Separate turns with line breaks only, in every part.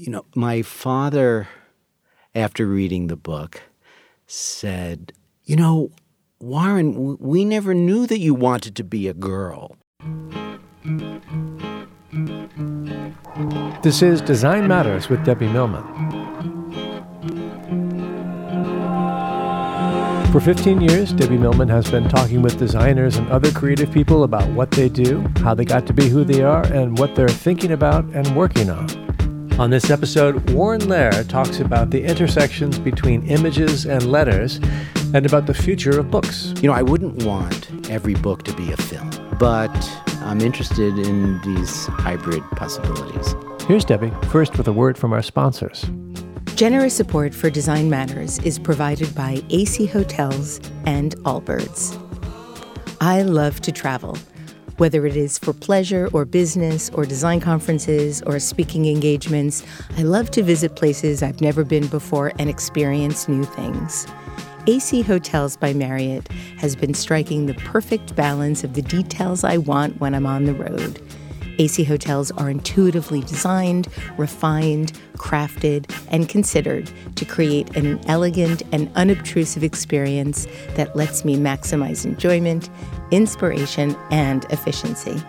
You know, my father, after reading the book, said, You know, Warren, we never knew that you wanted to be a girl.
This is Design Matters with Debbie Millman. For 15 years, Debbie Millman has been talking with designers and other creative people about what they do, how they got to be who they are, and what they're thinking about and working on. On this episode, Warren Lehrer talks about the intersections between images and letters and about the future of books.
You know, I wouldn't want every book to be a film, but I'm interested in these hybrid possibilities.
Here's Debbie, first with a word from our sponsors.
Generous support for Design Matters is provided by AC Hotels and Allbirds. I love to travel, whether it is for pleasure or business or design conferences or speaking engagements. I love to visit places I've never been before and experience new things. AC Hotels by Marriott has been striking the perfect balance of the details I want when I'm on the road. AC hotels are intuitively designed, refined, crafted, and considered to create an elegant and unobtrusive experience that lets me maximize enjoyment, inspiration, and efficiency.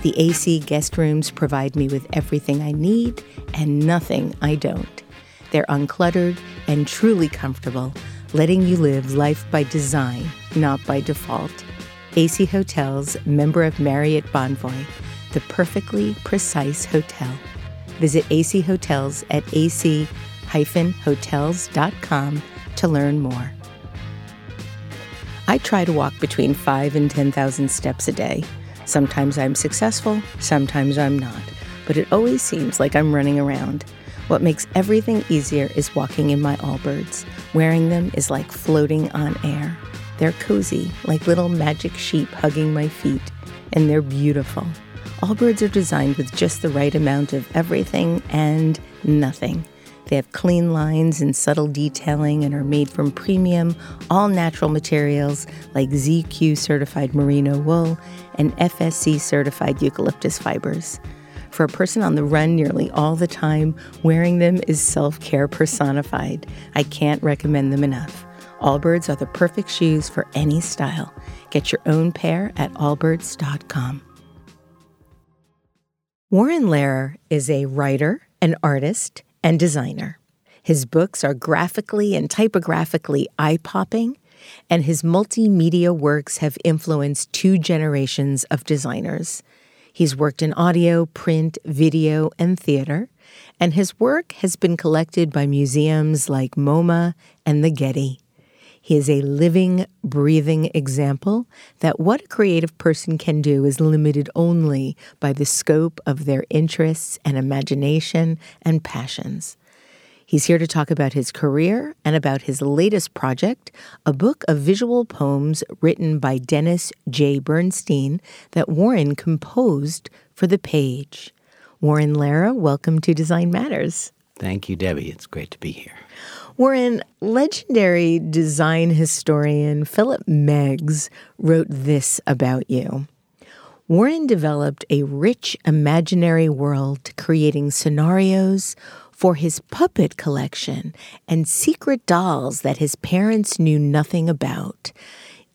The AC guest rooms provide me with everything I need and nothing I don't. They're uncluttered and truly comfortable, letting you live life by design, not by default. AC Hotels, member of Marriott Bonvoy the perfectly precise hotel. Visit AC Hotels at ac-hotels.com to learn more. I try to walk between 5 and 10,000 steps a day. Sometimes I'm successful, sometimes I'm not, but it always seems like I'm running around. What makes everything easier is walking in my Allbirds. Wearing them is like floating on air. They're cozy, like little magic sheep hugging my feet, and they're beautiful. Allbirds are designed with just the right amount of everything and nothing. They have clean lines and subtle detailing and are made from premium, all natural materials like ZQ certified merino wool and FSC certified eucalyptus fibers. For a person on the run nearly all the time, wearing them is self care personified. I can't recommend them enough. Allbirds are the perfect shoes for any style. Get your own pair at allbirds.com. Warren Lehrer is a writer, an artist, and designer. His books are graphically and typographically eye popping, and his multimedia works have influenced two generations of designers. He's worked in audio, print, video, and theater, and his work has been collected by museums like MoMA and the Getty. He is a living, breathing example that what a creative person can do is limited only by the scope of their interests and imagination and passions. He's here to talk about his career and about his latest project, a book of visual poems written by Dennis J. Bernstein that Warren composed for the page. Warren Lehrer, welcome to Design Matters.
Thank you, Debbie. It's great to be here.
Warren, legendary design historian Philip Meggs wrote this about you. Warren developed a rich imaginary world, creating scenarios for his puppet collection and secret dolls that his parents knew nothing about.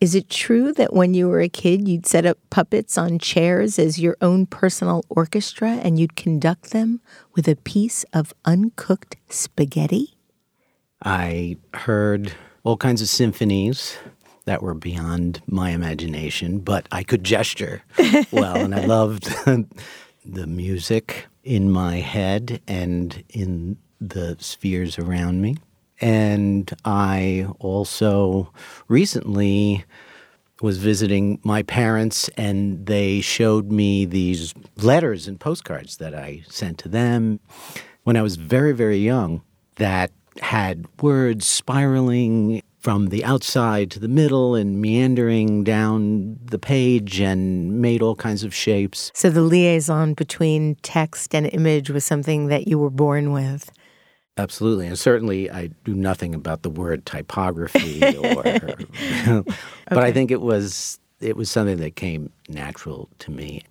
Is it true that when you were a kid, you'd set up puppets on chairs as your own personal orchestra and you'd conduct them with a piece of uncooked spaghetti?
I heard all kinds of symphonies that were beyond my imagination, but I could gesture well, and I loved the music in my head and in the spheres around me. And I also recently was visiting my parents, and they showed me these letters and postcards that I sent to them when I was very, very young that had words spiraling from the outside to the middle and meandering down the page and made all kinds of shapes.
So the liaison between text and image was something that you were born with.
Absolutely. And certainly I do nothing about the word typography or but okay. I think it was it was something that came natural to me.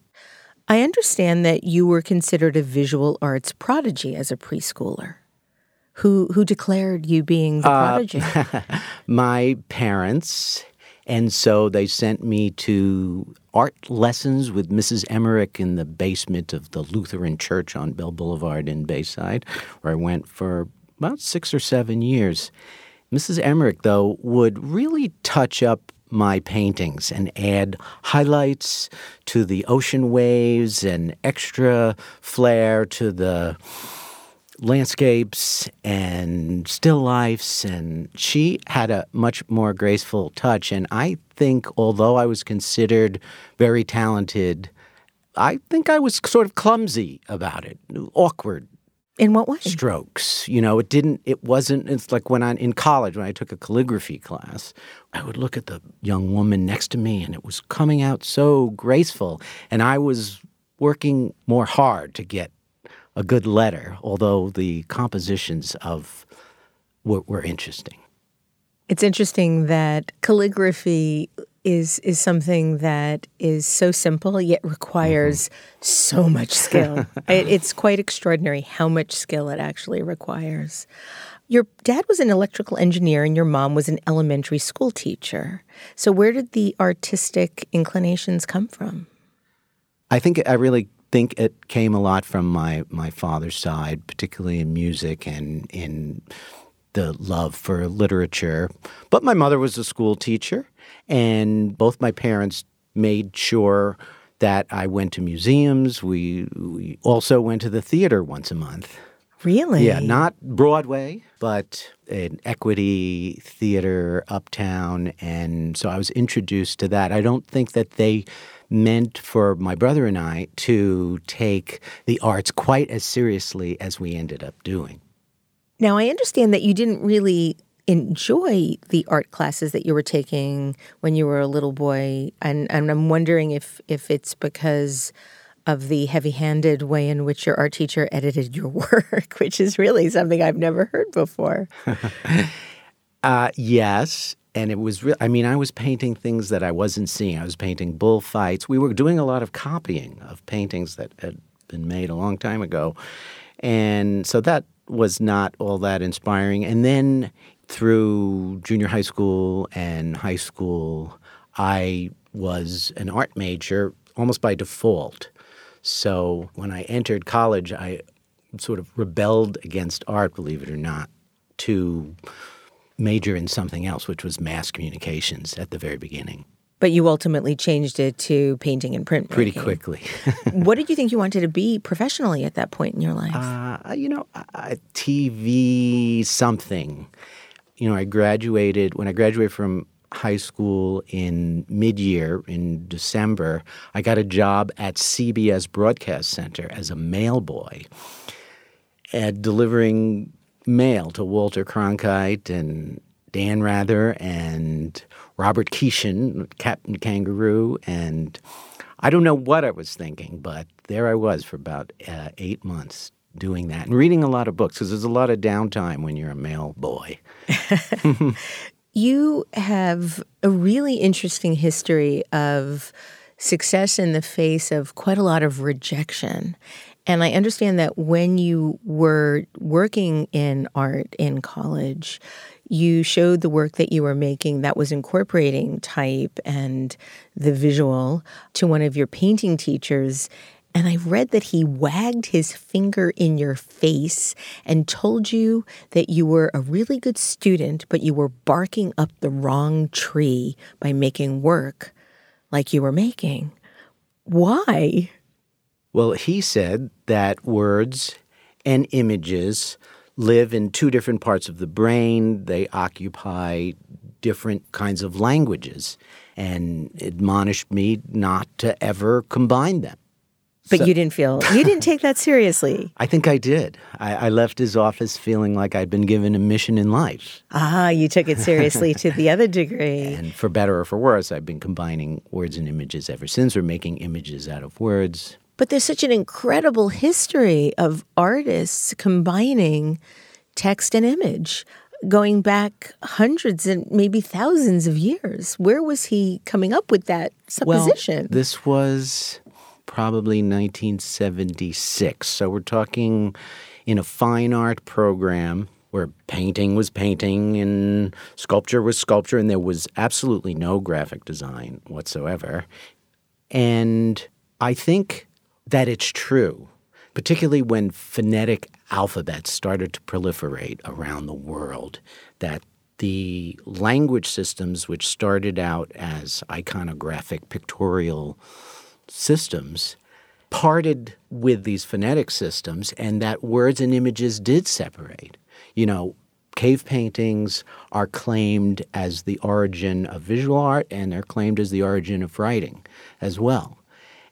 I understand that you were considered a visual arts prodigy as a preschooler. Who who declared you being the uh, prodigy?
my parents, and so they sent me to art lessons with Mrs. Emmerich in the basement of the Lutheran Church on Bell Boulevard in Bayside, where I went for about six or seven years. Mrs. Emmerich, though, would really touch up my paintings and add highlights to the ocean waves and extra flair to the landscapes and still lifes and she had a much more graceful touch and i think although i was considered very talented i think i was sort of clumsy about it awkward
in what way?
Strokes. You know, it didn't, it wasn't, it's like when I, in college, when I took a calligraphy class, I would look at the young woman next to me and it was coming out so graceful. And I was working more hard to get a good letter, although the compositions of were, were interesting.
It's interesting that calligraphy is is something that is so simple yet requires mm-hmm. so much skill. it, it's quite extraordinary how much skill it actually requires. Your dad was an electrical engineer and your mom was an elementary school teacher. So where did the artistic inclinations come from?
I think I really think it came a lot from my my father's side, particularly in music and in the love for literature. But my mother was a school teacher, and both my parents made sure that I went to museums. We, we also went to the theater once a month.
Really?
Yeah, not Broadway, but an equity theater uptown. And so I was introduced to that. I don't think that they meant for my brother and I to take the arts quite as seriously as we ended up doing.
Now, I understand that you didn't really enjoy the art classes that you were taking when you were a little boy, and, and I'm wondering if if it's because of the heavy-handed way in which your art teacher edited your work, which is really something I've never heard before.
uh, yes, and it was real. I mean, I was painting things that I wasn't seeing. I was painting bullfights. We were doing a lot of copying of paintings that had been made a long time ago, and so that was not all that inspiring. And then through junior high school and high school, I was an art major almost by default. So when I entered college, I sort of rebelled against art, believe it or not, to major in something else, which was mass communications at the very beginning.
But you ultimately changed it to painting and print.
Pretty quickly.
what did you think you wanted to be professionally at that point in your life?
Uh, you know, uh, TV something. You know, I graduated when I graduated from high school in mid-year in December. I got a job at CBS Broadcast Center as a mail boy, at delivering mail to Walter Cronkite and Dan Rather and Robert Keeshan, Captain Kangaroo, and I don't know what I was thinking, but there I was for about uh, eight months doing that and reading a lot of books because there's a lot of downtime when you're a mail boy.
you have a really interesting history of success in the face of quite a lot of rejection. And I understand that when you were working in art in college, you showed the work that you were making that was incorporating type and the visual to one of your painting teachers. And I've read that he wagged his finger in your face and told you that you were a really good student, but you were barking up the wrong tree by making work like you were making. Why?
Well, he said that words and images live in two different parts of the brain. They occupy different kinds of languages and admonished me not to ever combine them.
But so, you didn't feel, you didn't take that seriously.
I think I did. I, I, left his office feeling like I'd been given a mission in life.
Ah, you took it seriously to the other degree.
And for better or for worse, I've been combining words and images ever since, or making images out of words.
But there's such an incredible history of artists combining text and image going back hundreds and maybe thousands of years. Where was he coming up with that supposition?
Well, this was probably 1976. So we're talking in a fine art program where painting was painting and sculpture was sculpture, and there was absolutely no graphic design whatsoever. And I think that it's true, particularly when phonetic alphabets started to proliferate around the world, that the language systems, which started out as iconographic pictorial systems, parted with these phonetic systems, and that words and images did separate. You know, cave paintings are claimed as the origin of visual art, and they're claimed as the origin of writing as well.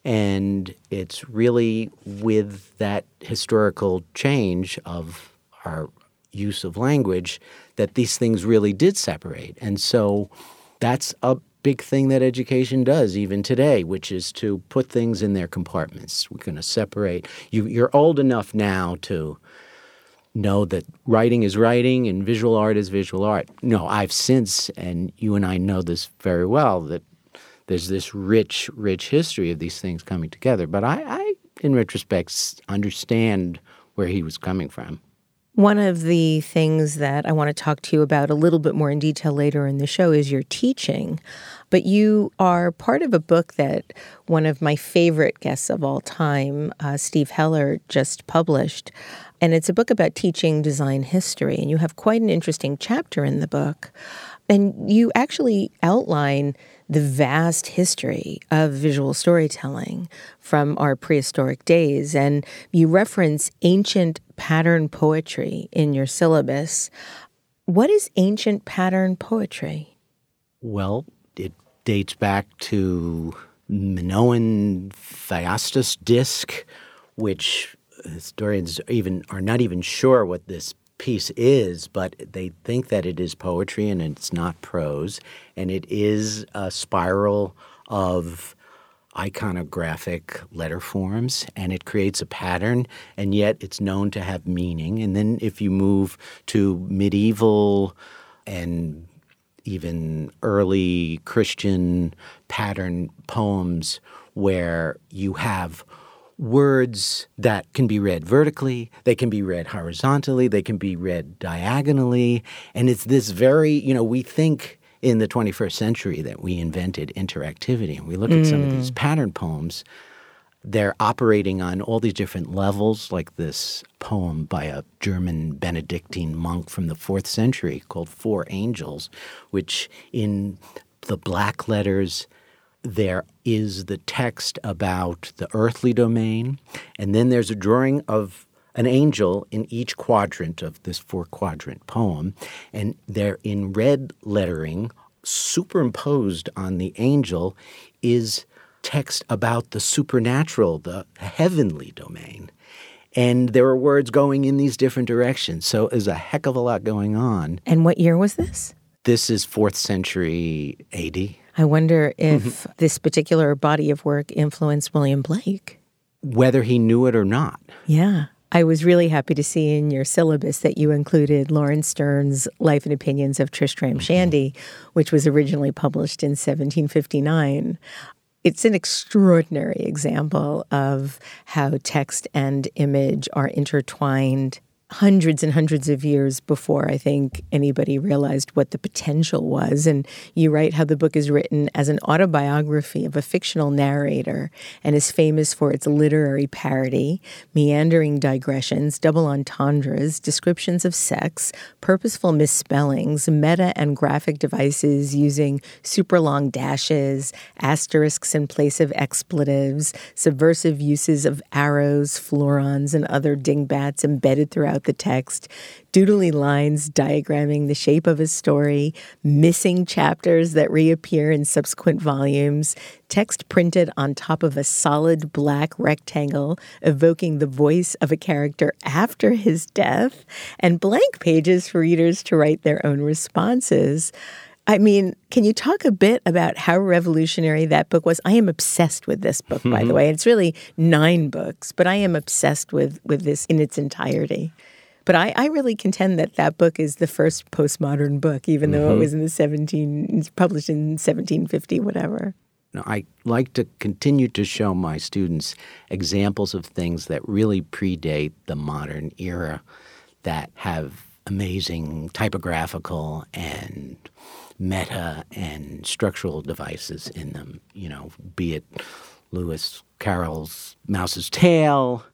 And it's really with that historical change of our use of language that these things really did separate. And so that's a big thing that education does even today, which is to put things in their compartments. We're going to separate. You, you're old enough now to know that writing is writing and visual art is visual art. No, I've since, and you and I know this very well, that there's this rich, rich history of these things coming together. But I, I in retrospect, understand where he was coming from.
One of the things that I want to talk to you about a little bit more in detail later in the show is your teaching. But you are part of a book that one of my favorite guests of all time, uh, Steve Heller, just published. And it's a book about teaching design history. And you have quite an interesting chapter in the book. And you actually outline the vast history of visual storytelling from our prehistoric days. And you reference ancient pattern poetry in your syllabus. What is ancient pattern poetry?
Well, it dates back to Minoan Phaistos disc, which historians even are not even sure what this piece is, but they think that it is poetry and it's not prose. And it is a spiral of iconographic letter forms and it creates a pattern and yet it's known to have meaning and then if you move to medieval and even early christian pattern poems where you have words that can be read vertically, they can be read horizontally, they can be read diagonally. And it's this very, you know, we think in the 21st century that we invented interactivity. And we look at some of these mm. pattern poems, they're operating on all these different levels, like this poem by a German Benedictine monk from the fourth century called Four Angels, which in the black letters there is the text about the earthly domain, and then there's a drawing of an angel in each quadrant of this four quadrant poem, and they're in red lettering. Superimposed on the angel is text about the supernatural, the heavenly domain. And there are words going in these different directions. So there's a heck of a lot going on.
And what year was this?
This is fourth century AD.
I wonder if mm-hmm. this particular body of work influenced William Blake.
Whether he knew it or not.
Yeah. I was really happy to see in your syllabus that you included Laurence Sterne's Life and Opinions of Tristram mm-hmm. Shandy, which was originally published in 1759. It's an extraordinary example of how text and image are intertwined hundreds and hundreds of years before I think anybody realized what the potential was. And you write how the book is written as an autobiography of a fictional narrator and is famous for its literary parody, meandering digressions, double entendres, descriptions of sex, purposeful misspellings, meta and graphic devices using super long dashes, asterisks in place of expletives, subversive uses of arrows, fleurons, and other dingbats embedded throughout the text, doodly lines diagramming the shape of a story, missing chapters that reappear in subsequent volumes, text printed on top of a solid black rectangle evoking the voice of a character after his death, and blank pages for readers to write their own responses. I mean, can you talk a bit about how revolutionary that book was? I am obsessed with this book, by the mm-hmm. way. It's really nine books, but I am obsessed with with this in its entirety. But I, I really contend that that book is the first postmodern book, even mm-hmm. though it mm-hmm. was in the 17, published in 1750, whatever.
No, I like to continue to show my students examples of things that really predate the modern era that have amazing typographical and meta and structural devices in them, you know, be it Lewis Carroll's Mouse's Tale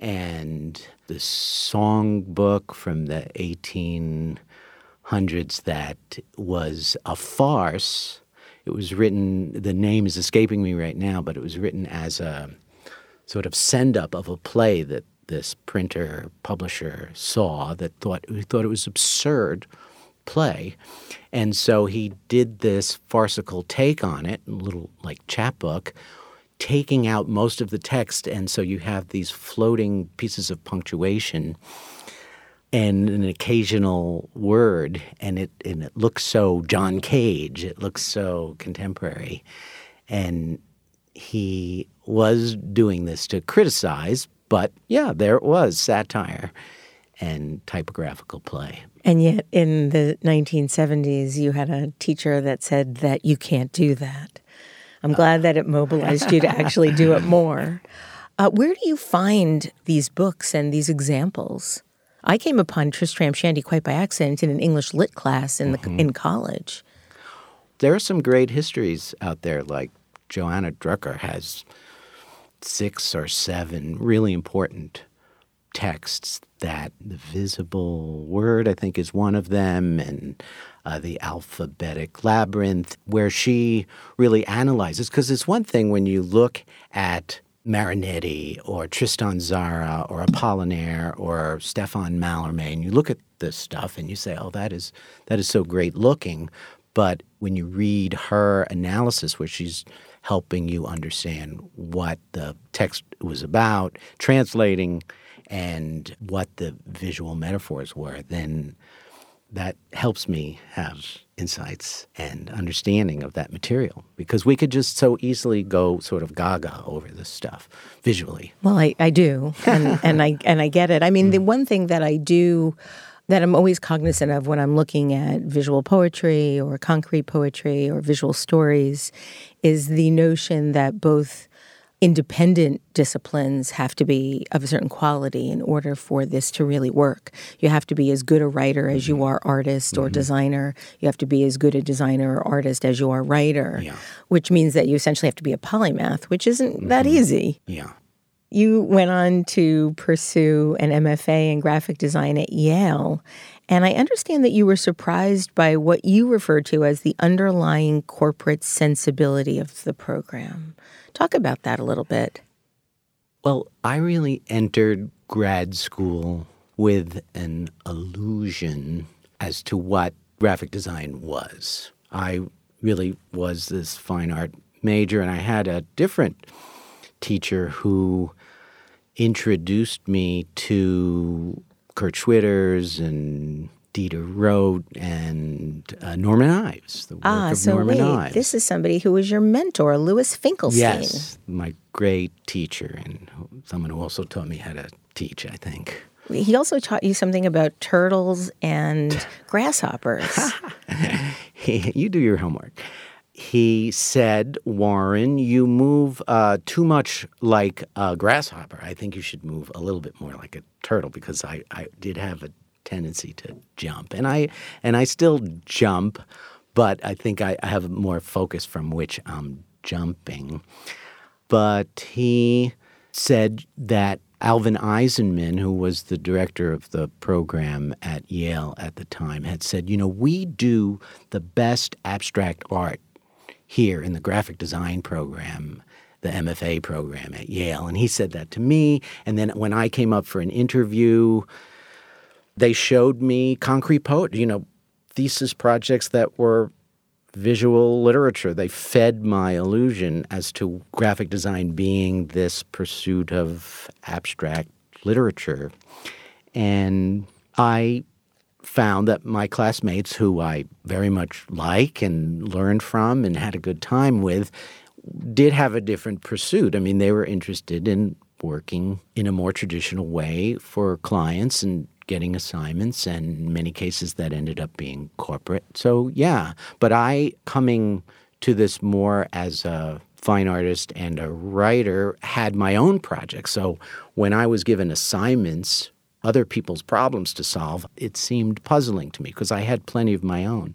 and the songbook from the 1800s that was a farce. It was written, the name is escaping me right now, but it was written as a sort of send up of a play that this printer publisher saw that thought thought it was absurd play. And so he did this farcical take on it, a little like chapbook, taking out most of the text. And so you have these floating pieces of punctuation and an occasional word. And it, and it looks so John Cage, it looks so contemporary. And he was doing this to criticize, but yeah, there it was satire and typographical play.
And yet, in the 1970s, you had a teacher that said that you can't do that. I'm glad that it mobilized you to actually do it more. Uh, where do you find these books and these examples? I came upon Tristram Shandy quite by accident in an English lit class in the mm-hmm. in college.
There are some great histories out there, like Johanna Drucker has six or seven really important texts that the visible word, I think, is one of them, and uh, the alphabetic labyrinth, where she really analyzes. Because it's one thing when you look at Marinetti or Tristan Tzara or Apollinaire or Stefan Mallarmé, and you look at this stuff and you say, "Oh, that is that is so great looking," but when you read her analysis, where she's helping you understand what the text was about, translating and what the visual metaphors were, then that helps me have insights and understanding of that material because we could just so easily go sort of gaga over this stuff visually.
Well, I, I do, and, and I and I get it. I mean, mm. the one thing that I do that I'm always cognizant of when I'm looking at visual poetry or concrete poetry or visual stories is the notion that both independent disciplines have to be of a certain quality in order for this to really work. You have to be as good a writer as you mm-hmm. are artist or mm-hmm. designer. You have to be as good a designer or artist as you are writer, yeah. which means that you essentially have to be a polymath, which isn't mm-hmm. that easy.
Yeah.
You went on to pursue an MFA in graphic design at Yale. And I understand that you were surprised by what you referred to as the underlying corporate sensibility of the program. Talk about that a little bit.
Well, I really entered grad school with an illusion as to what graphic design was. I really was this fine art major, and I had a different teacher who introduced me to Kurt Schwitters and Dieter Roth and uh, Norman Ives, the work
ah,
of
so
Norman
wait,
Ives.
This is somebody who was your mentor, Louis Finkelstein.
Yes, my great teacher and someone who also taught me how to teach, I think.
He also taught you something about turtles and grasshoppers.
you do your homework. He said, Warren, you move uh, too much like a grasshopper. I think you should move a little bit more like a turtle because I, I did have a tendency to jump, and I and I still jump, but I think I, I have more focus from which I'm jumping. But he said that Alvin Eisenman, who was the director of the program at Yale at the time, had said, you know, we do the best abstract art here in the graphic design program the MFA program at Yale. And he said that to me. And then when I came up for an interview, they showed me concrete poetry, you know, thesis projects that were visual literature. They fed my illusion as to graphic design being this pursuit of abstract literature. And I found that my classmates, who I very much like and learned from and had a good time with, did have a different pursuit. I mean, they were interested in working in a more traditional way for clients and getting assignments, and in many cases that ended up being corporate. So, yeah, but I coming to this more as a fine artist and a writer, had my own projects. So when I was given assignments, other people's problems to solve, it seemed puzzling to me because I had plenty of my own.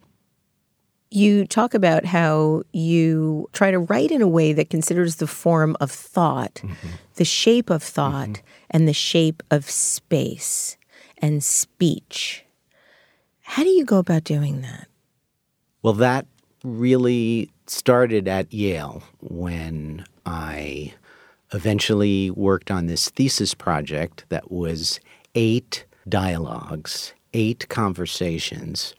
You talk about how you try to write in a way that considers the form of thought, mm-hmm. the shape of thought, mm-hmm. and the shape of space and speech. How do you go about doing that?
Well, that really started at Yale when I eventually worked on this thesis project that was eight dialogues, eight conversations.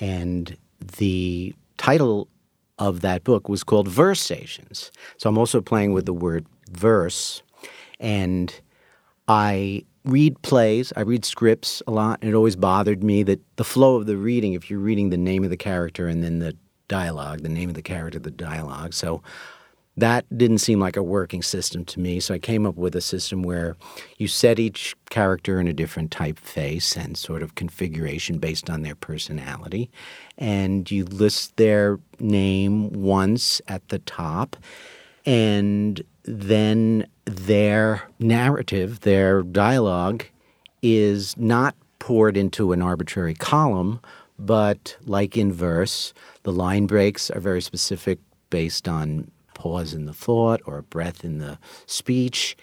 And the title of that book was called Versations. So I'm also playing with the word verse. And I read plays, I read scripts a lot, and it always bothered me that the flow of the reading, if you're reading the name of the character and then the dialogue, the name of the character, the dialogue. So that didn't seem like a working system to me. So I came up with a system where you set each character in a different typeface and sort of configuration based on their personality. And you list their name once at the top. And then their narrative, their dialogue, is not poured into an arbitrary column, but like in verse, the line breaks are very specific based on pause in the thought or a breath in the speech.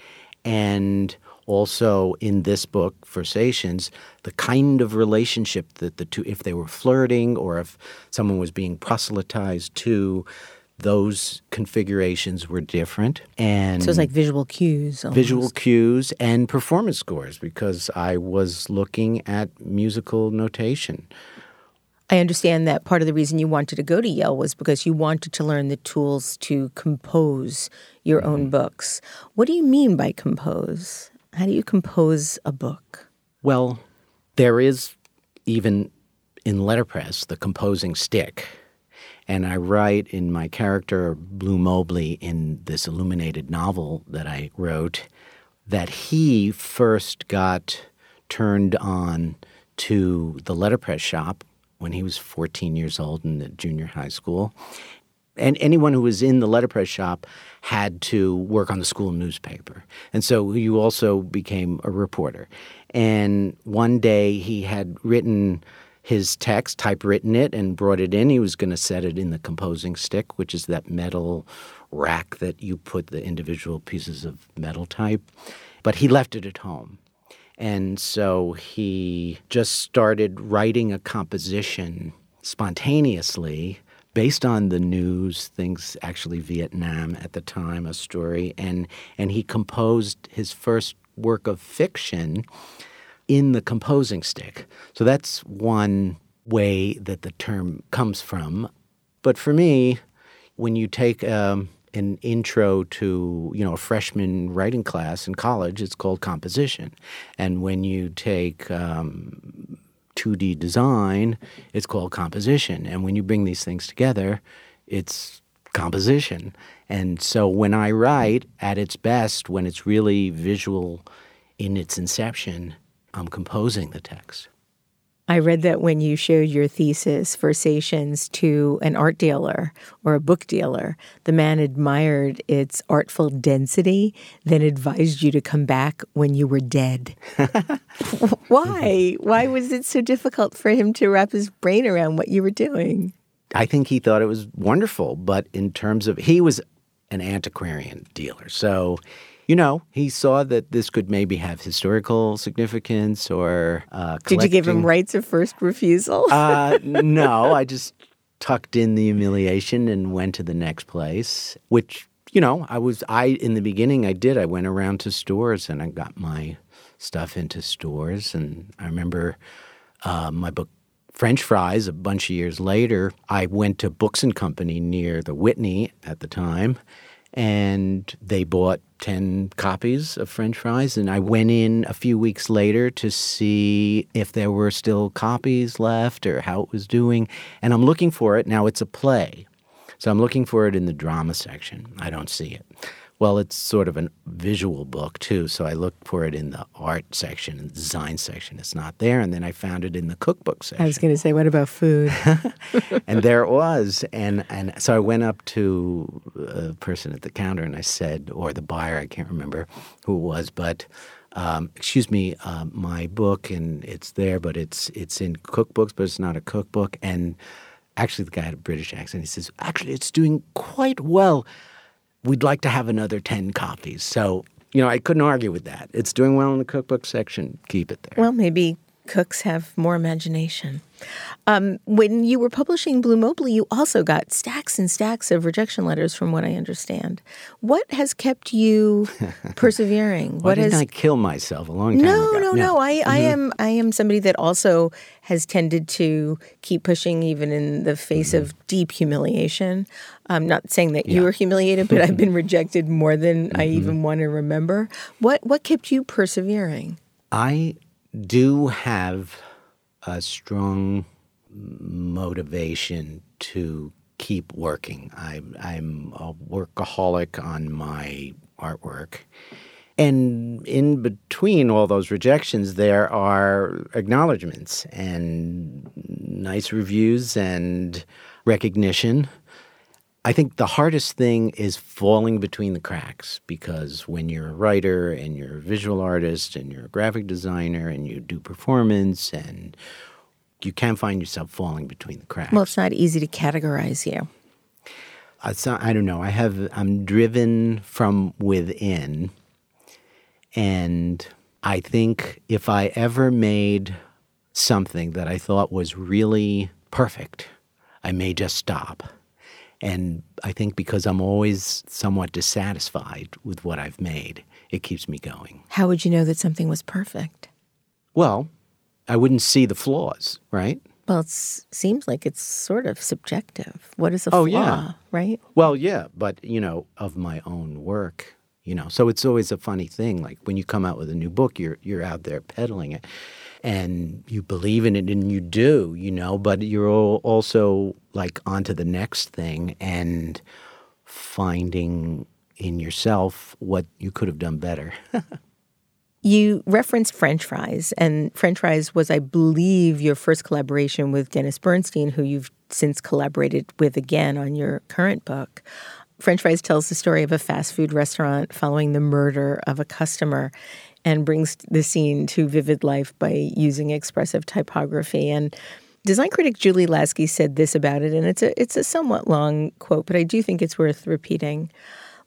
And also in this book, Versations, the kind of relationship that the two, if they were flirting or if someone was being proselytized to, those configurations were different and
so it's like visual cues almost.
visual cues and performance scores because i was looking at musical notation
I understand that part of the reason you wanted to go to Yale was because you wanted to learn the tools to compose your mm-hmm. own books. What do you mean by compose? How do you compose a book?
Well, there is even in letterpress the composing stick. And I write in my character, Blue Mobley, in this illuminated novel that I wrote, that he first got turned on to the letterpress shop when he was 14 years old in the junior high school. And anyone who was in the letterpress shop had to work on the school newspaper. And so you also became a reporter. And one day he had written his text, typewritten it, and brought it in. He was going to set it in the composing stick, which is that metal rack that you put the individual pieces of metal type. But he left it at home. And so he just started writing a composition spontaneously based on the news, things actually Vietnam at the time, a story, and and he composed his first work of fiction in the composing stick. So that's one way that the term comes from. But for me, when you take um, an intro to you know a freshman writing class in college. It's called composition, and when you take um, 2D design, it's called composition. And when you bring these things together, it's composition. And so when I write at its best, when it's really visual in its inception, I'm composing the text.
I read that when you showed your thesis, Versations, to an art dealer or a book dealer, the man admired its artful density, then advised you to come back when you were dead. Why? Why was it so difficult for him to wrap his brain around what you were doing?
I think he thought it was wonderful, but in terms of, he was an antiquarian dealer. So you know, he saw that this could maybe have historical significance or. Uh,
Did you give him rights of first refusal?
uh, no, I just tucked in the humiliation and went to the next place, which you know, I was I in the beginning I did. I went around to stores and I got my stuff into stores, and I remember uh, my book French fries. A bunch of years later, I went to Books and Company near the Whitney at the time, and they bought 10 copies of French fries. And I went in a few weeks later to see if there were still copies left or how it was doing. And I'm looking for it. Now it's a play. So I'm looking for it in the drama section. I don't see it. Well, it's sort of a visual book too, so I looked for it in the art section and design section. It's not there, and then I found it in the cookbook section.
I was going to say, what about food?
and there it was, and and so I went up to a person at the counter and I said, or the buyer, I can't remember who it was, but. Um, excuse me, uh, my book, and it's there, but it's it's in cookbooks, but it's not a cookbook. And actually, the guy had a British accent. He says, "Actually, it's doing quite well we'd like to have another 10 copies. So, you know, I couldn't argue with that. It's doing well in the cookbook section. Keep it there.
Well, maybe cooks have more imagination. Um, when you were publishing Blue Mobley, you also got stacks and stacks of rejection letters, from what I understand. What has kept you persevering?
Why
what
didn't
has
I kill myself a long time
no,
ago?
no, no. no. I, I mm-hmm. am I am somebody that also has tended to keep pushing, even in the face mm-hmm. of deep humiliation. I'm not saying that you were humiliated, but I've been rejected more than I mm-hmm. even want to remember. What what kept you persevering?
I do have a strong motivation to keep working. I, I'm a workaholic on my artwork. And in between all those rejections, there are acknowledgments and nice reviews and recognition. I think the hardest thing is falling between the cracks because when you're a writer and you're a visual artist and you're a graphic designer and you do performance and you can find yourself falling between the cracks.
Well, it's not easy to categorize you.
Uh, it's not- I don't know. I have I'm driven from within, and I think if I ever made something that I thought was really perfect, I may just stop. And I think because I'm always somewhat dissatisfied with what I've made, it keeps me going.
How would you know that something was perfect?
Well, I wouldn't see the flaws, right?
Well, it seems like it's sort of subjective. What is a
Oh,
flaw,
yeah.
right?
Well, yeah, but you know, of my own work, you know. So it's always a funny thing. Like when you come out with a new book, you're you're out there peddling it, and you believe in it, and you do, you know. But you're al- also like onto the next thing and finding in yourself what you could have done better.
You referenced French fries, and French fries was, I believe, your first collaboration with Dennis Bernstein, who you've since collaborated with again on your current book. French fries tells the story of a fast food restaurant following the murder of a customer and brings the scene to vivid life by using expressive typography. And design critic Julie Lasky said this about it, and it's a it's a somewhat long quote, but I do think it's worth repeating.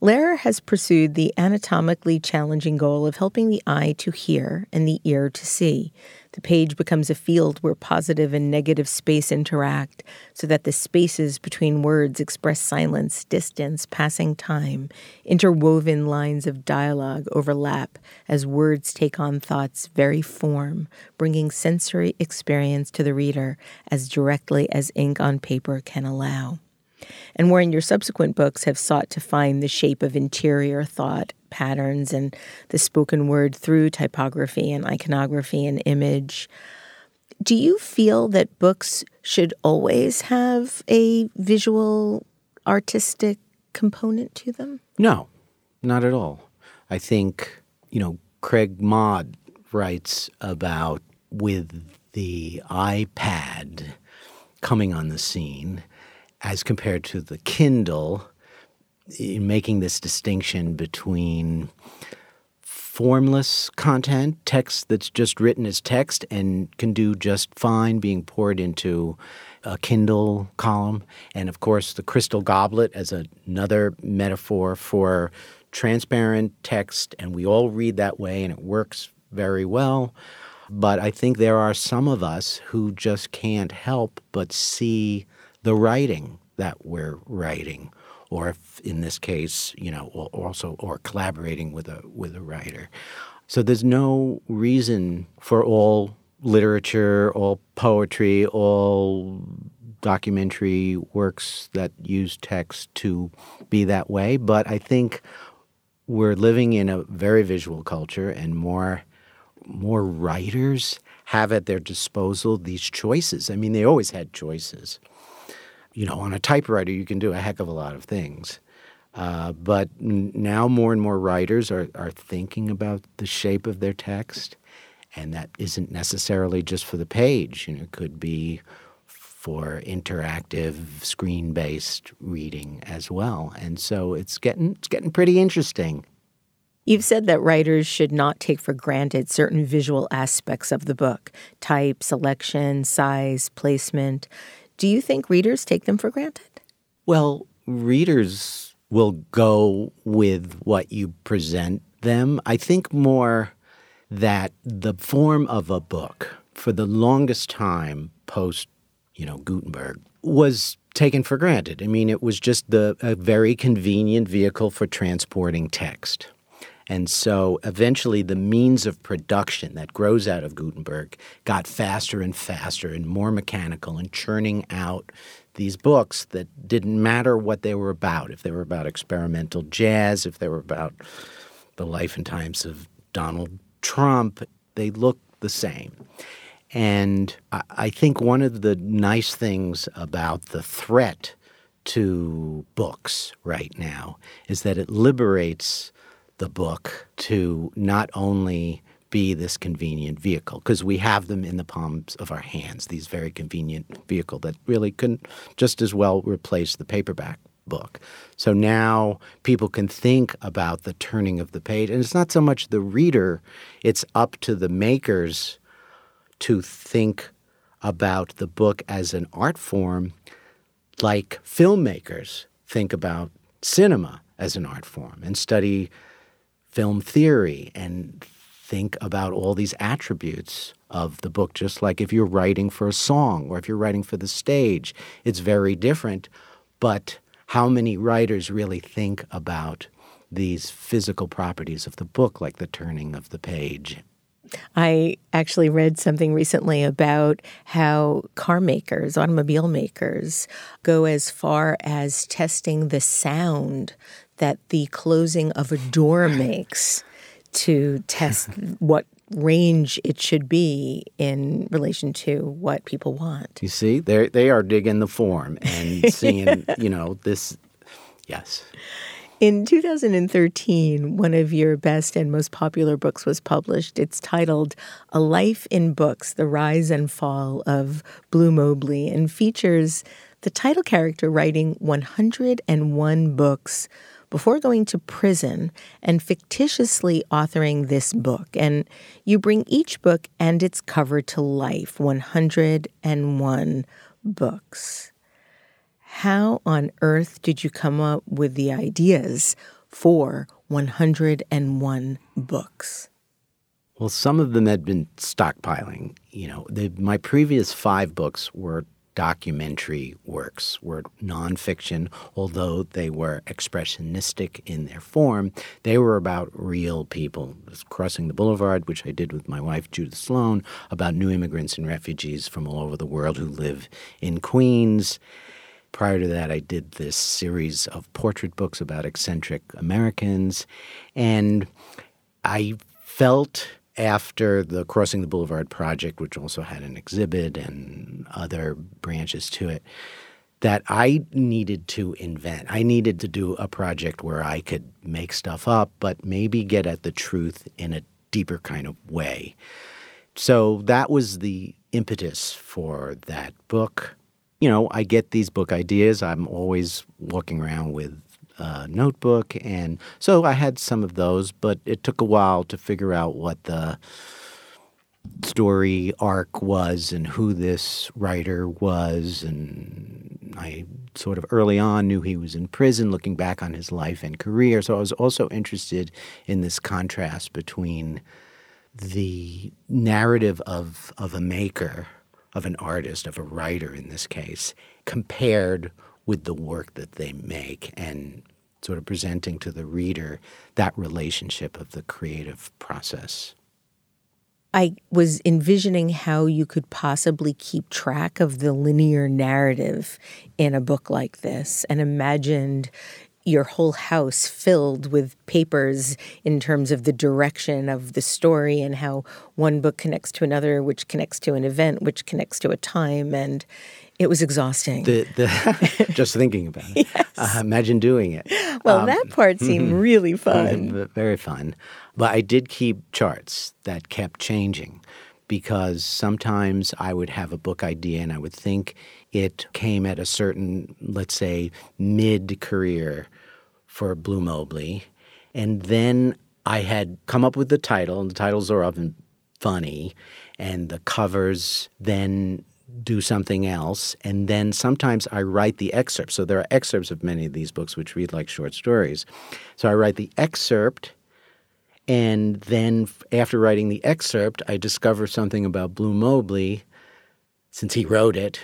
Lehrer has pursued the anatomically challenging goal of helping the eye to hear and the ear to see. The page becomes a field where positive and negative space interact, so that the spaces between words express silence, distance, passing time. Interwoven lines of dialogue overlap as words take on thought's very form, bringing sensory experience to the reader as directly as ink on paper can allow and wherein your subsequent books have sought to find the shape of interior thought patterns and the spoken word through typography and iconography and image. Do you feel that books should always have a visual artistic component to them?
No, not at all. I think, you know, Craig Mod writes about with the iPad coming on the scene as compared to the Kindle, in making this distinction between formless content, text that's just written as text and can do just fine being poured into a Kindle column, and of course the crystal goblet as another metaphor for transparent text, and we all read that way, and it works very well. But I think there are some of us who just can't help but see the writing that we're writing, or if in this case, you know, also or collaborating with a with a writer. So there's no reason for all literature, all poetry, all documentary works that use text to be that way. But I think we're living in a very visual culture, and more more writers have at their disposal these choices. I mean, they always had choices. You know, on a typewriter, you can do a heck of a lot of things. Uh, but now more and more writers are, are thinking about the shape of their text, and that isn't necessarily just for the page. You know, it could be for interactive screen-based reading as well. And so it's getting it's getting pretty interesting.
You've said that writers should not take for granted certain visual aspects of the book type, selection, size, placement. Do you think readers take them for granted?
Well, readers will go with what you present them. I think more that the form of a book for the longest time post, you know, Gutenberg was taken for granted. I mean, it was just the a very convenient vehicle for transporting text. And so eventually the means of production that grows out of Gutenberg got faster and faster and more mechanical and churning out these books that didn't matter what they were about. If they were about experimental jazz, if they were about the life and times of Donald Trump, they looked the same. And I think one of the nice things about the threat to books right now is that it liberates the book to not only be this convenient vehicle because we have them in the palms of our hands, these very convenient vehicle that really can just as well replace the paperback book. So now people can think about the turning of the page. And it's not so much the reader, it's up to the makers to think about the book as an art form like filmmakers think about cinema as an art form and study film theory and think about all these attributes of the book, just like if you're writing for a song or if you're writing for the stage. It's very different. But how many writers really think about these physical properties of the book, like the turning of the page?
I actually read something recently about how car makers, automobile makers, go as far as testing the sound that the closing of a door makes to test what range it should be in relation to what people want.
You see, they they are digging the form and seeing, you know, this. Yes.
In 2013, one of your best and most popular books was published. It's titled A Life in Books The Rise and Fall of Bleu Mobley and features the title character writing 101 books before going to prison and fictitiously authoring this book. And you bring each book and its cover to life 101 books. How on earth did you come up with the ideas for 101 books?
Well, some of them had been stockpiling. You know, the, my previous five books were documentary works were nonfiction, although they were expressionistic in their form. They were about real people. Crossing the Boulevard, which I did with my wife, Judith Sloan, about new immigrants and refugees from all over the world who live in Queens. Prior to that, I did this series of portrait books about eccentric Americans. And I felt after the Crossing the Boulevard project, which also had an exhibit and other branches to it, that I needed to invent. I needed to do a project where I could make stuff up, but maybe get at the truth in a deeper kind of way. So that was the impetus for that book. You know, I get these book ideas. I'm always walking around with uh, notebook. And so I had some of those, but it took a while to figure out what the story arc was and who this writer was. And I sort of early on knew he was in prison, looking back on his life and career. So I was also interested in this contrast between the narrative of, of a maker, of an artist, of a writer in this case, compared with the work that they make and sort of presenting to the reader that relationship of the creative process.
I was envisioning how you could possibly keep track of the linear narrative in a book like this and imagined your whole house filled with papers in terms of the direction of the story and how one book connects to another, which connects to an event, which connects to a time. And it was exhausting.
The, the, just thinking about it. yes. uh, imagine doing it.
Well, um, that part seemed mm-hmm. really fun.
Very fun. But I did keep charts that kept changing because sometimes I would have a book idea and I would think it came at a certain, let's say, mid career for Bleu Mobley. And then I had come up with the title, and the titles are often funny, and the covers then do something else. And then sometimes I write the excerpt. So there are excerpts of many of these books which read like short stories. So I write the excerpt. And then after writing the excerpt, I discover something about Bleu Mobley, since he wrote it,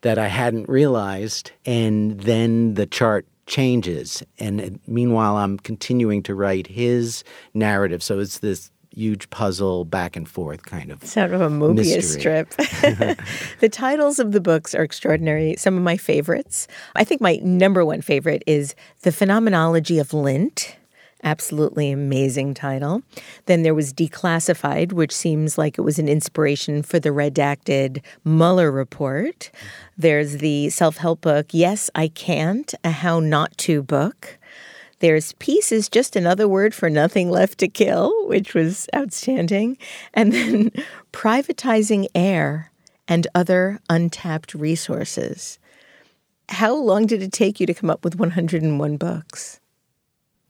that I hadn't realized. And then the chart changes. And uh, meanwhile, I'm continuing to write his narrative. So it's this huge puzzle back and forth kind of
sort of a Mobius strip. the titles of the books are extraordinary. Some of my favorites. I think my number one favorite is The Phenomenology of Lint. Absolutely amazing title. Then there was Declassified, which seems like it was an inspiration for the redacted Mueller report. There's the self help book, Yes, I Can't, a How Not to book. There's Peace is just another word for nothing left to kill, which was outstanding. And then Privatizing Air and Other Untapped Resources. How long did it take you to come up with 101 books?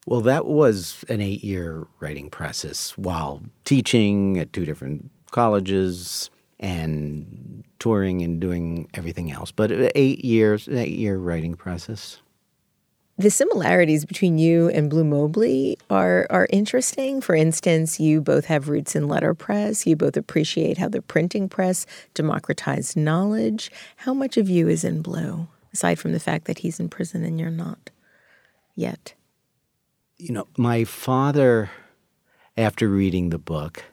Well, that was an eight year writing process while teaching at two different colleges and touring and doing everything else. But uh, eight years, eight year writing process.
The similarities between you and Bleu Mobley are are interesting. For instance, you both have roots in letterpress. You both appreciate how the printing press democratized knowledge. How much of you is in Bleu, aside from the fact that he's in prison and you're not yet?
you know, my father, after reading the book,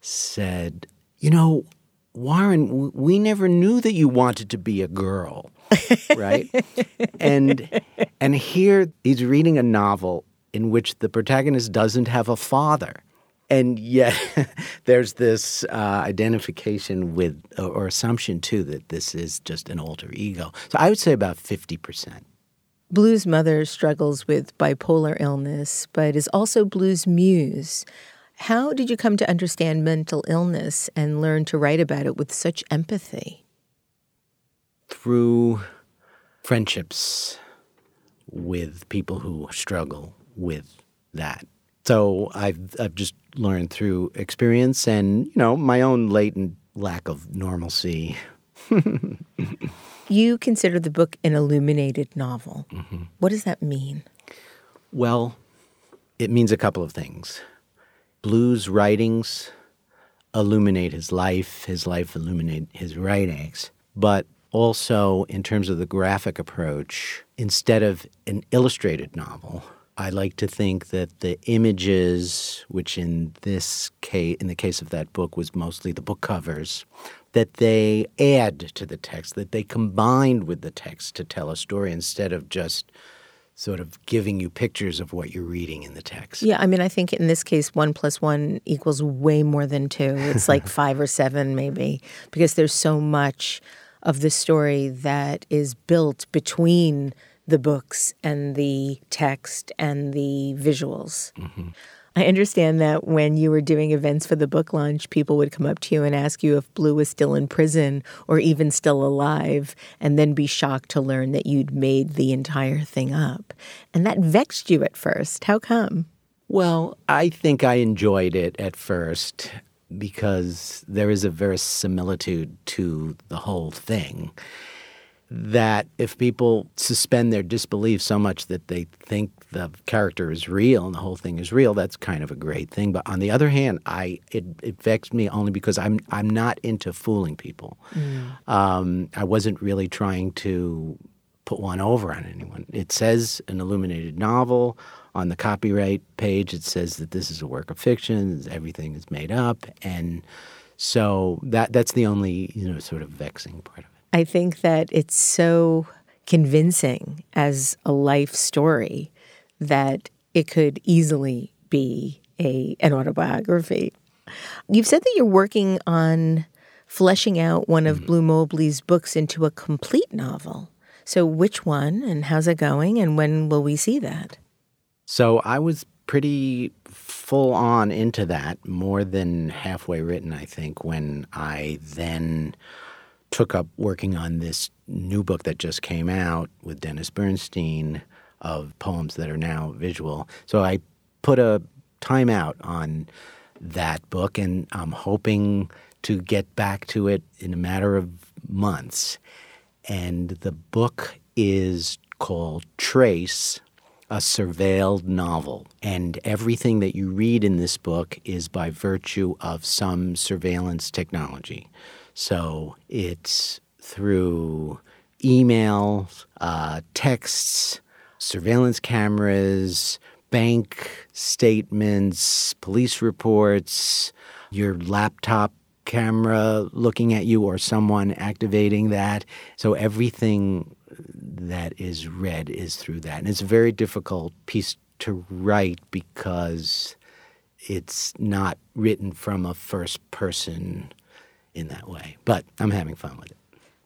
said, You know, Warren, we never knew that you wanted to be a girl, right? and and here he's reading a novel in which the protagonist doesn't have a father. And yet, there's this uh, identification with, or assumption too, that this is just an alter ego. So I would say about 50%.
Bleu's mother struggles with bipolar illness, but is also Bleu's muse. How did you come to understand mental illness and learn to write about it with such empathy?
Through friendships with people who struggle with that. So I've I've just learned through experience and you know my own latent lack of normalcy.
You consider the book an illuminated novel. Mm-hmm. What does that mean?
Well, it means a couple of things. Bleu's writings illuminate his life, his life illuminate his writings, but also in terms of the graphic approach, instead of an illustrated novel, I like to think that the images, which in this case, in the case of that book, was mostly the book covers, that they add to the text, that they combine with the text to tell a story instead of just sort of giving you pictures of what you're reading in the text.
Yeah, I mean, I think in this case, one plus one equals way more than two. It's like five or seven, maybe, because there's so much of the story that is built between the books and the text and the visuals. Mm-hmm. I understand that when you were doing events for the book launch, people would come up to you and ask you if Bleu was still in prison or even still alive, and then be shocked to learn that you'd made the entire thing up. And that vexed you at first. How come?
Well, I think I enjoyed it at first because there is a verisimilitude to the whole thing that if people suspend their disbelief so much that they think the character is real and the whole thing is real, that's kind of a great thing. But on the other hand, I it, it vexed me only because I'm I'm not into fooling people. Mm. Um, I wasn't really trying to put one over on anyone. It says an illuminated novel on the copyright page. It says that this is a work of fiction. Everything is made up, and so that that's the only you know sort of vexing part of it.
I think that it's so convincing as a life story that it could easily be a an autobiography. You've said that you're working on fleshing out one of mm-hmm. Bleu Mobley's books into a complete novel. So, which one and how's it going, and when will we see that?
So, I was pretty full on into that, more than halfway written, I think, when I then took up working on this new book that just came out with Dennis Bernstein of poems that are now visual. So I put a timeout on that book, and I'm hoping to get back to it in a matter of months. And the book is called Trace, a surveilled novel. And everything that you read in this book is by virtue of some surveillance technology. So it's through emails, uh, texts, surveillance cameras, bank statements, police reports, your laptop camera looking at you or someone activating that. So everything that is read is through that. And it's a very difficult piece to write because it's not written from a first person in that way. But I'm having fun with it.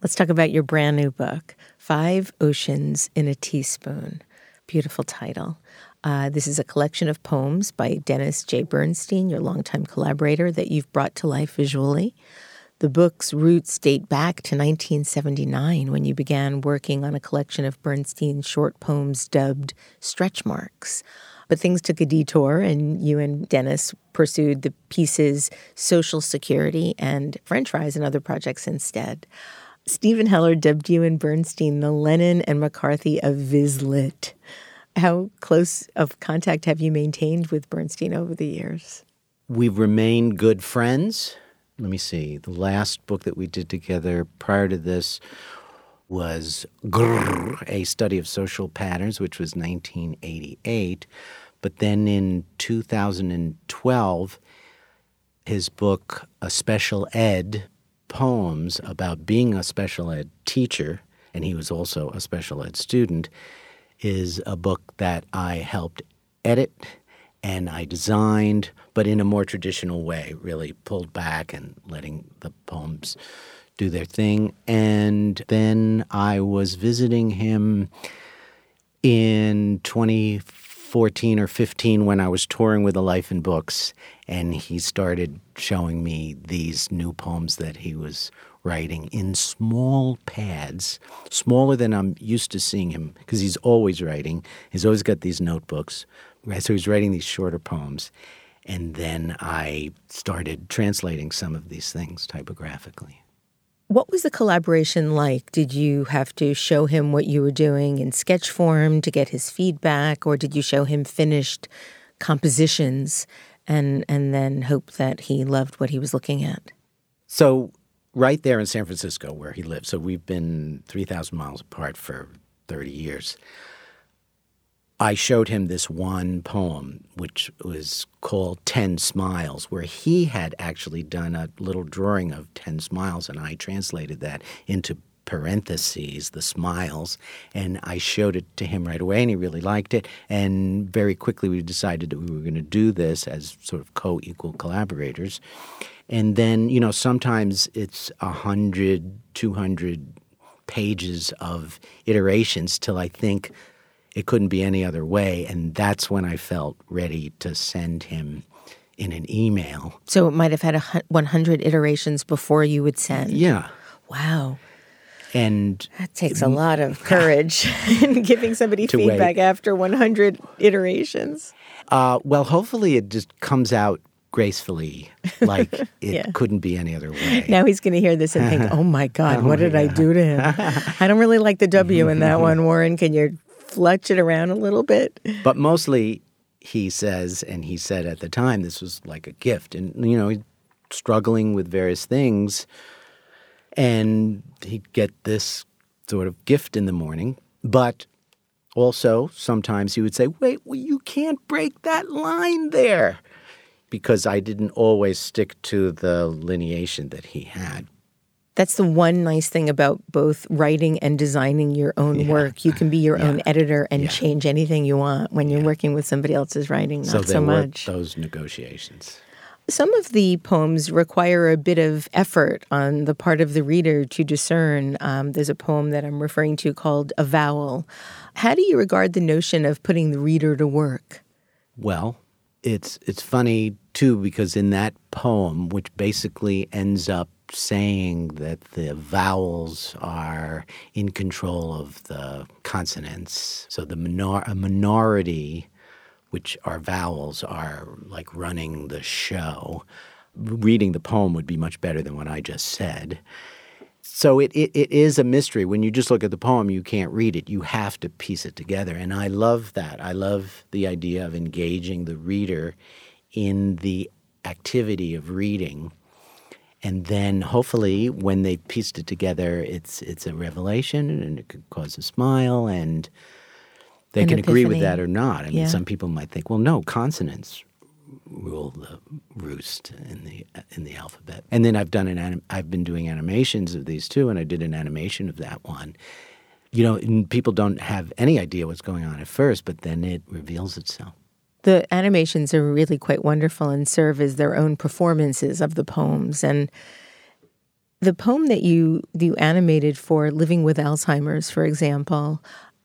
Let's talk about your brand new book, Five Oceans in a Teaspoon. Beautiful title. Uh, this is a collection of poems by Dennis J. Bernstein, your longtime collaborator, that you've brought to life visually. The book's roots date back to 1979 when you began working on a collection of Bernstein's short poems dubbed Stretch Marks. But things took a detour, and you and Dennis pursued the piece's social security and French fries and other projects instead. Steven Heller dubbed you and Bernstein the Lennon and McCartney of Vizlit. How close of contact have you maintained with Bernstein over the years?
We've remained good friends. Let me see. The last book that we did together prior to this was Grrr, A Study of Social Patterns, which was 1988. But then in 2012, his book, A Special Ed Poems about being a special ed teacher, and he was also a special ed student, is a book that I helped edit and I designed, but in a more traditional way, really pulled back and letting the poems do their thing. And then I was visiting him in 2014 or 15 when I was touring with A Life in Books, and he started showing me these new poems that he was writing in small pads, smaller than I'm used to seeing him, because he's always writing. He's always got these notebooks. Right? So he's writing these shorter poems. And then I started translating some of these things typographically.
What was the collaboration like? Did you have to show him what you were doing in sketch form to get his feedback, or did you show him finished compositions and and then hope that he loved what he was looking at?
So right there in San Francisco where he lives. So we've been 3,000 miles apart for 30 years. I showed him this one poem, which was called 10 Smiles, where he had actually done a little drawing of 10 smiles, and I translated that into parentheses, the smiles, and I showed it to him right away, and he really liked it. And very quickly, we decided that we were going to do this as sort of co equal collaborators. And then, you know, sometimes it's 100, 200 pages of iterations till I think it couldn't be any other way. And that's when I felt ready to send him in an email.
So it might have had a 100 iterations before you would send.
Yeah.
Wow.
And
that takes a lot of courage in giving somebody feedback
wait.
after 100 iterations.
Uh, well, hopefully it just comes out gracefully, like it
Yeah.
couldn't be any other way.
Now he's going to hear this and think, "Oh my God, what did I do to him?" I don't really like the W in that one, Warren. Can you fletch it around a little bit?
But mostly, he says, and he said at the time, this was like a gift. And, you know, struggling with various things. And he'd get this sort of gift in the morning. But also, sometimes he would say, wait, well, you can't break that line there. Because I didn't always stick to the lineation that he had.
That's the one nice thing about both writing and designing your own
Yeah.
work. You can be your own editor and
Yeah.
change anything you want when you're working with somebody else's writing, not
so
so, much.
those negotiations.
Some of the poems require a bit of effort on the part of the reader to discern. Um, there's a poem that I'm referring to called Avowal. How do you regard the notion of putting the reader to work?
Well, it's it's funny too because in that poem, which basically ends up saying that the vowels are in control of the consonants, so the minor- a minority, which are vowels, are like running the show. Reading the poem would be much better than what I just said. So it, it, it is a mystery. When you just look at the poem, you can't read it. You have to piece it together. And I love that. I love the idea of engaging the reader in the activity of reading. And then hopefully when they pieced it together, it's it's a revelation and it could cause a smile and they
An
can agree with that or not. I mean,
Yeah.
some people might think, well, no, consonants rule the roost in the in the alphabet. And then I've done an anim- I've been doing animations of these too, and I did an animation of that one. You know, and people don't have any idea what's going on at first, but then it reveals itself.
The animations are really quite wonderful and serve as their own performances of the poems. And the poem that you you animated for Living with Alzheimer's, for example,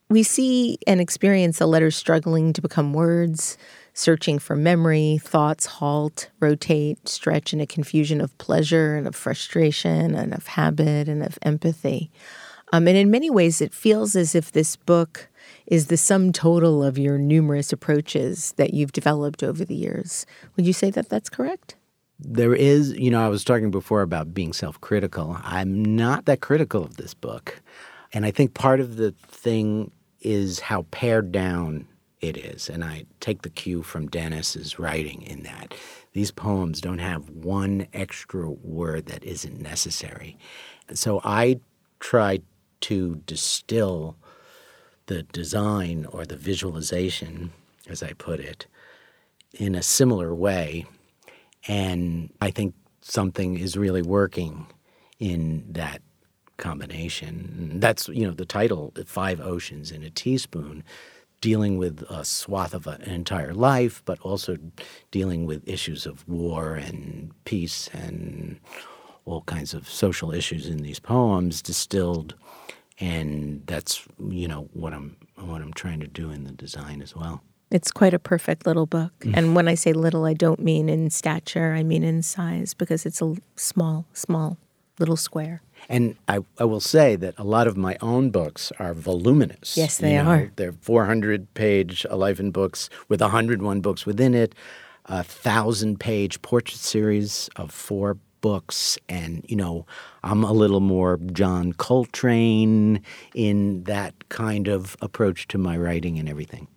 we see and experience a letter struggling to become words, searching for memory, thoughts halt, rotate, stretch in a confusion of pleasure and of frustration and of habit and of empathy. Um, and in many ways, it feels as if this book is the sum total of your numerous approaches that you've developed over the years. Would you say that that's correct?
There is, you know, I was talking before about being self critical. I'm not that critical of this book. And I think part of the thing is how pared down it is. And I take the cue from Dennis's writing in that these poems don't have one extra word that isn't necessary. So I try to distill the design or the visualization, as I put it, in a similar way and I think something is really working in that combination. That's, you know, the title, Five Oceans in a Teaspoon, dealing with a swath of an entire life, but also dealing with issues of war and peace and all kinds of social issues in these poems distilled. And that's, you know, what I'm what I'm trying to do in the design as well.
It's quite a perfect little book. Mm. And when I say little, I don't mean in stature, I mean in size because it's a small, small little square.
And I, I will say that a lot of my own books are voluminous.
Yes,
You
they
know,
are.
They're 400 page A Life in Books with 101 books within it, a thousand page portrait series of four books. And, you know, I'm a little more John Coltrane in that kind of approach to my writing and everything.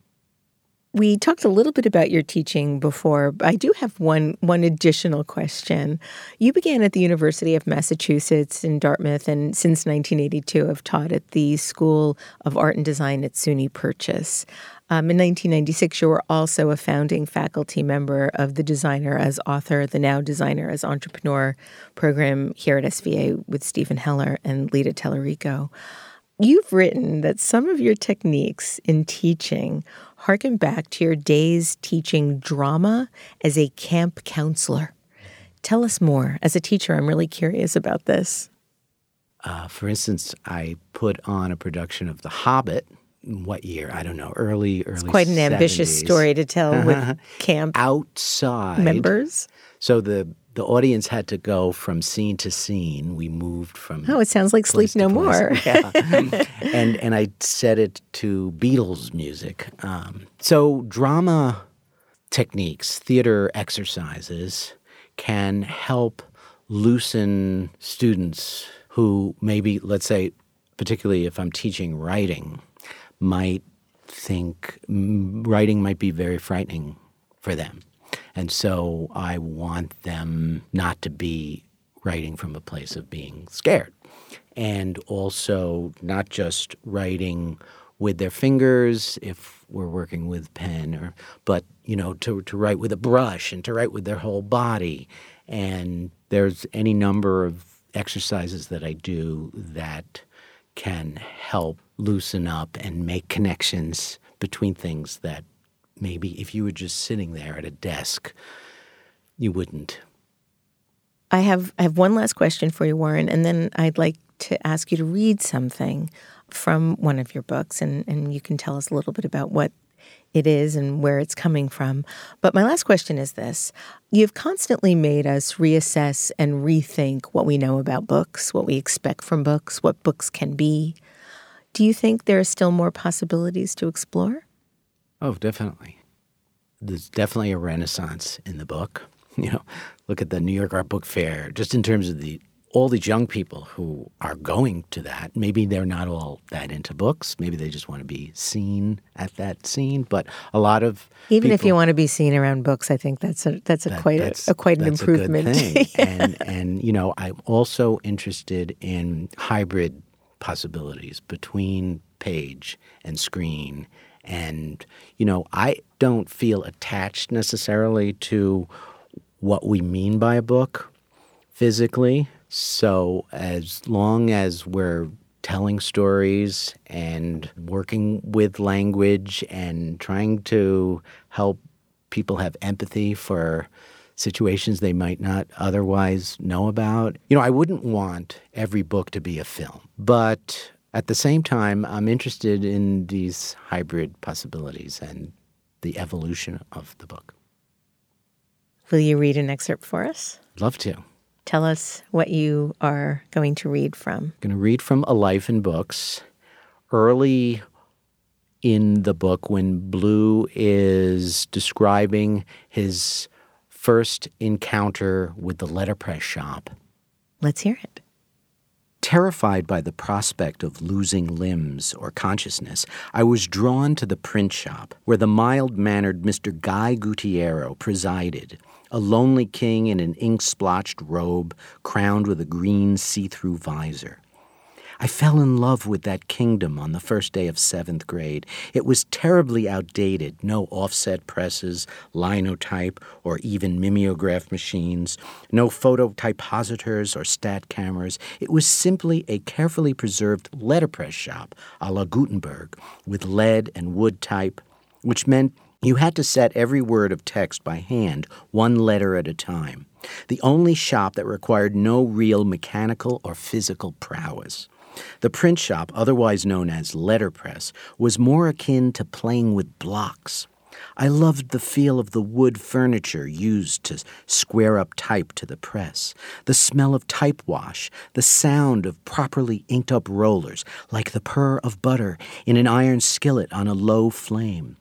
We talked a little bit about your teaching before, but I do have one one additional question. You began at the University of Massachusetts in Dartmouth and since 1982 have taught at the School of Art and Design at SUNY Purchase. Um, in 1996, you were also a founding faculty member of the Designer as Author, the Now Designer as Entrepreneur program here at SVA with Steven Heller and Lita Talarico. You've written that some of your techniques in teaching harken back to your days teaching drama as a camp counselor. Tell us more. As a teacher, I'm really curious about this.
Uh, for instance, I put on a production of The Hobbit. What year? I don't know. Early, early.
It's quite an ambitious story to tell with camp
outside
members.
So the the audience had to go from scene to scene. We moved from
Oh, it sounds like Sleep No. More.
yeah. and and I set it to Beatles music. Um, so drama techniques, theater exercises can help loosen students who maybe, let's say, particularly if I'm teaching writing, might think writing might be very frightening for them. And so I want them not to be writing from a place of being scared. And also not just writing with their fingers if we're working with pen or but you know to to write with a brush and to write with their whole body and there's any number of exercises that I do that can help loosen up and make connections between things that maybe if you were just sitting there at a desk, you wouldn't.
I have I have one last question for you, Warren, and then I'd like to ask you to read something from one of your books, and, and you can tell us a little bit about what it is and where it's coming from. But my last question is this You've constantly made us reassess and rethink what we know about books, what we expect from books, what books can be. Do you think there are still more possibilities to explore?
Oh, definitely. There's definitely a renaissance in the book. You know, look at the New York Art Book Fair, just in terms of the all these young people who are going to that, maybe they're not all that into books. Maybe they just want to be seen at that scene. But a lot of
even
people,
if you want to be seen around books, I think that's a that's a
that,
quite
that's,
a, quite an improvement.
yeah. And and you know, I'm also interested in hybrid possibilities between page and screen. And you know, I don't feel attached necessarily to what we mean by a book physically so, as long as we're telling stories and working with language and trying to help people have empathy for situations they might not otherwise know about, you know, I wouldn't want every book to be a film. But at the same time, I'm interested in these hybrid possibilities and the evolution of the book.
Will you read an excerpt for us?
Love to.
Tell us what you are going to read from. I'm
going to read from A Life in Books. Early in the book, when Bleu is describing his first encounter with the letterpress shop.
Let's hear it.
Terrified by the prospect of losing limbs or consciousness, I was drawn to the print shop, where the mild mannered Mr. Guy Gutierrez presided a lonely king in an ink splotched robe crowned with a green see through visor. I fell in love with that kingdom on the first day of seventh grade. It was terribly outdated no offset presses, linotype, or even mimeograph machines, no phototypositors or stat cameras. It was simply a carefully preserved letterpress shop a la Gutenberg with lead and wood type, which meant you had to set every word of text by hand, one letter at a time. The only shop that required no real mechanical or physical prowess. The print shop, otherwise known as letterpress, was more akin to playing with blocks. I loved the feel of the wood furniture used to square up type to the press, the smell of type wash, the sound of properly inked up rollers, like the purr of butter in an iron skillet on a low flame.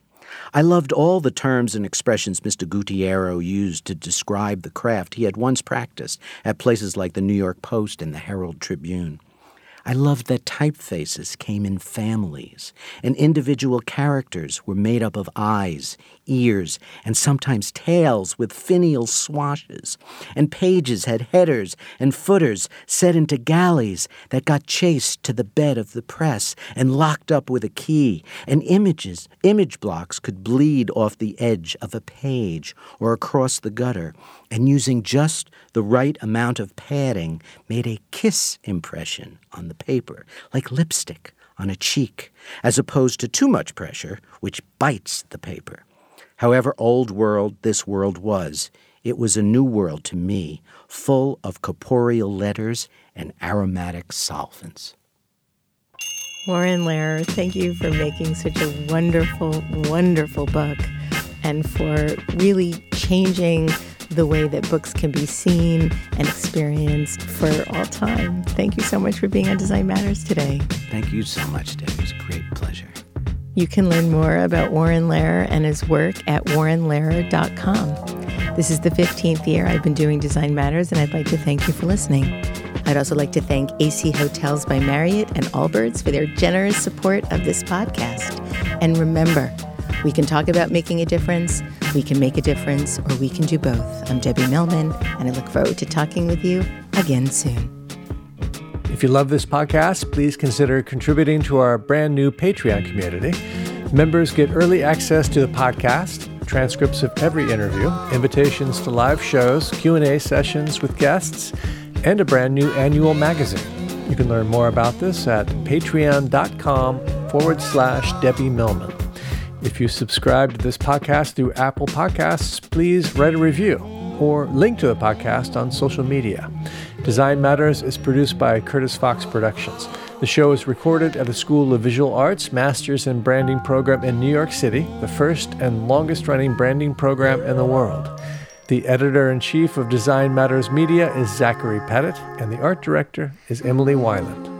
I loved all the terms and expressions Mr. Gutierrez used to describe the craft he had once practiced at places like the New York Post and the Herald Tribune. I loved that typefaces came in families, and individual characters were made up of eyes, ears, and sometimes tails with finial swashes, and pages had headers and footers set into galleys that got chased to the bed of the press and locked up with a key, and images, image blocks could bleed off the edge of a page or across the gutter, and using just the right amount of padding made a kiss impression on the paper, like lipstick on a cheek, as opposed to too much pressure, which bites the paper. However old world this world was, it was a new world to me, full of corporeal letters and aromatic solvents.
Warren Lehrer, thank you for making such a wonderful, wonderful book and for really changing the way that books can be seen and experienced for all time. Thank you so much for being on Design Matters today.
Thank you so much, Deb. It was a great pleasure.
You can learn more about Warren Lehrer and his work at warrenlehrer.com. This is the 15th year I've been doing Design Matters, and I'd like to thank you for listening. I'd also like to thank AC Hotels by Marriott and Allbirds for their generous support of this podcast. And remember, we can talk about making a difference, we can make a difference, or we can do both. I'm Debbie Millman, and I look forward to talking with you again soon.
If you love this podcast, please consider contributing to our brand new Patreon community. Members get early access to the podcast, transcripts of every interview, invitations to live shows, Q&A sessions with guests, and a brand new annual magazine. You can learn more about this at patreon.com forward slash Debbie Millman. If you subscribe to this podcast through Apple Podcasts, please write a review or link to the podcast on social media. Design Matters is produced by Curtis Fox Productions. The show is recorded at the School of Visual Arts Masters in Branding program in New York City, the first and longest running branding program in the world. The editor in chief of Design Matters Media is Zachary Pettit, and the art director is Emily Weiland.